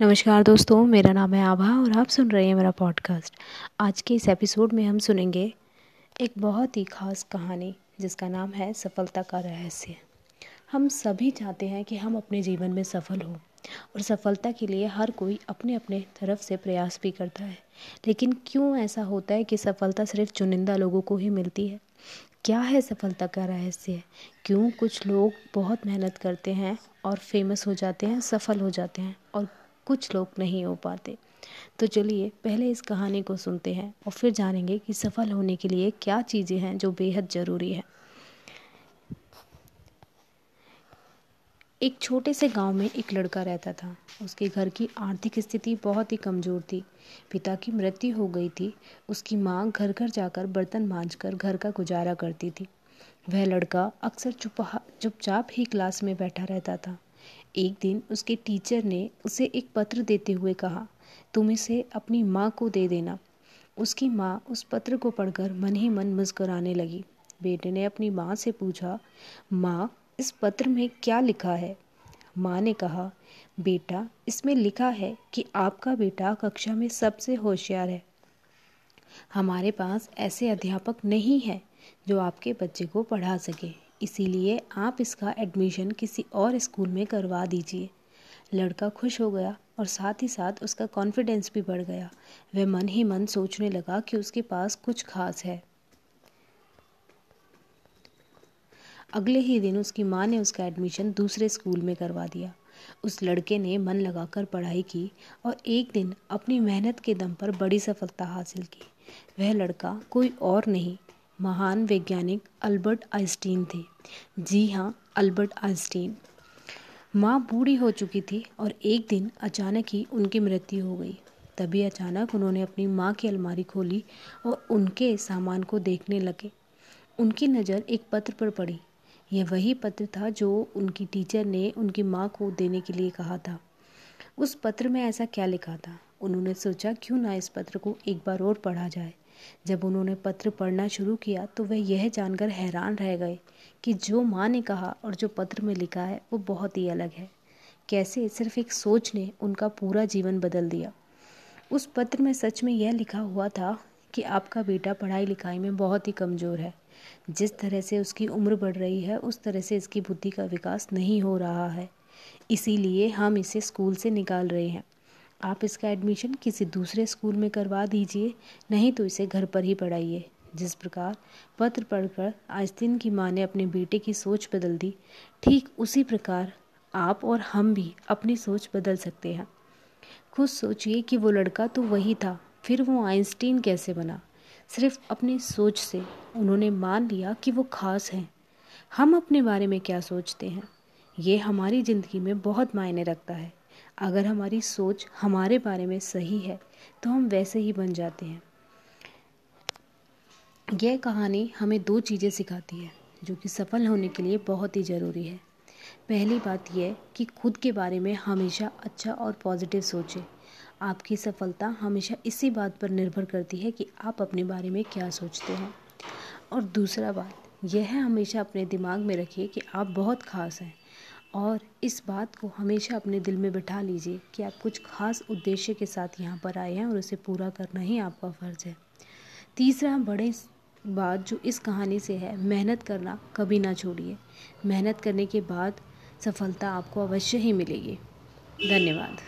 नमस्कार दोस्तों, मेरा नाम है आभा और आप सुन रहे हैं मेरा पॉडकास्ट आज के इस एपिसोड में हम सुनेंगे एक बहुत ही ख़ास कहानी, जिसका नाम है सफलता का रहस्य। हम सभी चाहते हैं कि हम अपने जीवन में सफल हों और सफलता के लिए हर कोई अपने अपने तरफ़ से प्रयास भी करता है। लेकिन क्यों ऐसा होता है कि सफलता सिर्फ़ चुनिंदा लोगों को ही मिलती है? क्या है सफलता का रहस्य? क्यों कुछ लोग बहुत मेहनत करते हैं और फ़ेमस हो जाते हैं, सफल हो जाते हैं और कुछ लोग नहीं हो पाते। तो चलिए, पहले इस कहानी को सुनते हैं और फिर जानेंगे कि सफल होने के लिए क्या चीज़ें हैं जो बेहद ज़रूरी है। एक छोटे से गाँव में एक लड़का रहता था। उसके घर की आर्थिक स्थिति बहुत ही कमज़ोर थी। पिता की मृत्यु हो गई थी। उसकी माँ घर घर जाकर बर्तन मांझ कर घर का गुजारा करती थी। वह लड़का अक्सर चुप चुपचाप ही क्लास में बैठा रहता था। एक दिन उसके टीचर ने उसे एक पत्र देते हुए कहा, तुम इसे अपनी माँ को दे देना। उसकी माँ उस पत्र को पढ़कर मन ही मन मुस्कुराने लगी। बेटे ने अपनी माँ से पूछा, माँ, इस पत्र में क्या लिखा है? माँ ने कहा, बेटा, इसमें लिखा है कि आपका बेटा कक्षा में सबसे होशियार है। हमारे पास ऐसे अध्यापक नहीं है जो आपके बच्चे को पढ़ा सके। इसीलिए आप इसका एडमिशन किसी और स्कूल में करवा दीजिए। लड़का खुश हो गया और साथ ही साथ उसका कॉन्फिडेंस भी बढ़ गया। वह मन ही मन सोचने लगा कि उसके पास कुछ खास है। अगले ही दिन उसकी माँ ने उसका एडमिशन दूसरे स्कूल में करवा दिया। उस लड़के ने मन लगाकर पढ़ाई की और एक दिन अपनी मेहनत के दम पर बड़ी सफलता हासिल की। वह लड़का कोई और नहीं महान वैज्ञानिक अल्बर्ट आइंस्टीन थे। जी हाँ अल्बर्ट आइंस्टीन। माँ बूढ़ी हो चुकी थी और एक दिन अचानक ही उनकी मृत्यु हो गई। तभी अचानक उन्होंने अपनी माँ की अलमारी खोली और उनके सामान को देखने लगे। उनकी नज़र एक पत्र पर पड़ी। यह वही पत्र था जो उनकी टीचर ने उनकी माँ को देने के लिए कहा था। उस पत्र में ऐसा क्या लिखा था? उन्होंने सोचा, क्यों ना इस पत्र को एक बार और पढ़ा जाए। जब उन्होंने पत्र पढ़ना शुरू किया तो वह यह जानकर हैरान रह गए कि जो माँ ने कहा और जो पत्र में लिखा है, वो बहुत ही अलग है। कैसे सिर्फ़ एक सोच ने उनका पूरा जीवन बदल दिया? उस पत्र में सच में यह लिखा हुआ था कि आपका बेटा पढ़ाई लिखाई में बहुत ही कमज़ोर है। जिस तरह से उसकी उम्र बढ़ रही है, उस तरह से इसकी बुद्धि का विकास नहीं हो रहा है। इसीलिए हम इसे स्कूल से निकाल रहे हैं। आप इसका एडमिशन किसी दूसरे स्कूल में करवा दीजिए, नहीं तो इसे घर पर ही पढ़ाइए। जिस प्रकार पत्र पढ़कर आस्तीन की माँ ने अपने बेटे की सोच बदल दी, ठीक उसी प्रकार आप और हम भी अपनी सोच बदल सकते हैं। खुद सोचिए कि वो लड़का तो वही था, फिर वो आइंस्टीन कैसे बना? सिर्फ़ अपनी सोच से उन्होंने मान लिया कि वो खास हैं। हम अपने बारे में क्या सोचते हैं? ये हमारी ज़िंदगी में बहुत मायने रखता है। अगर हमारी सोच हमारे बारे में सही है तो हम वैसे ही बन जाते हैं। यह कहानी हमें दो चीज़ें सिखाती है, जो कि सफल होने के लिए बहुत ही ज़रूरी है। पहली बात यह कि खुद के बारे में हमेशा अच्छा और पॉजिटिव सोचें। आपकी सफलता हमेशा इसी बात पर निर्भर करती है कि आप अपने बारे में क्या सोचते हैं। और दूसरा बात, यह हमेशा अपने दिमाग में रखिए कि आप बहुत ख़ास हैं। और इस बात को हमेशा अपने दिल में बिठा लीजिए कि आप कुछ खास उद्देश्य के साथ यहाँ पर आए हैं और उसे पूरा करना ही आपका फ़र्ज़ है। तीसरा बड़े बात जो इस कहानी से है, मेहनत करना कभी ना छोड़िए। मेहनत करने के बाद सफलता आपको अवश्य ही मिलेगी। धन्यवाद।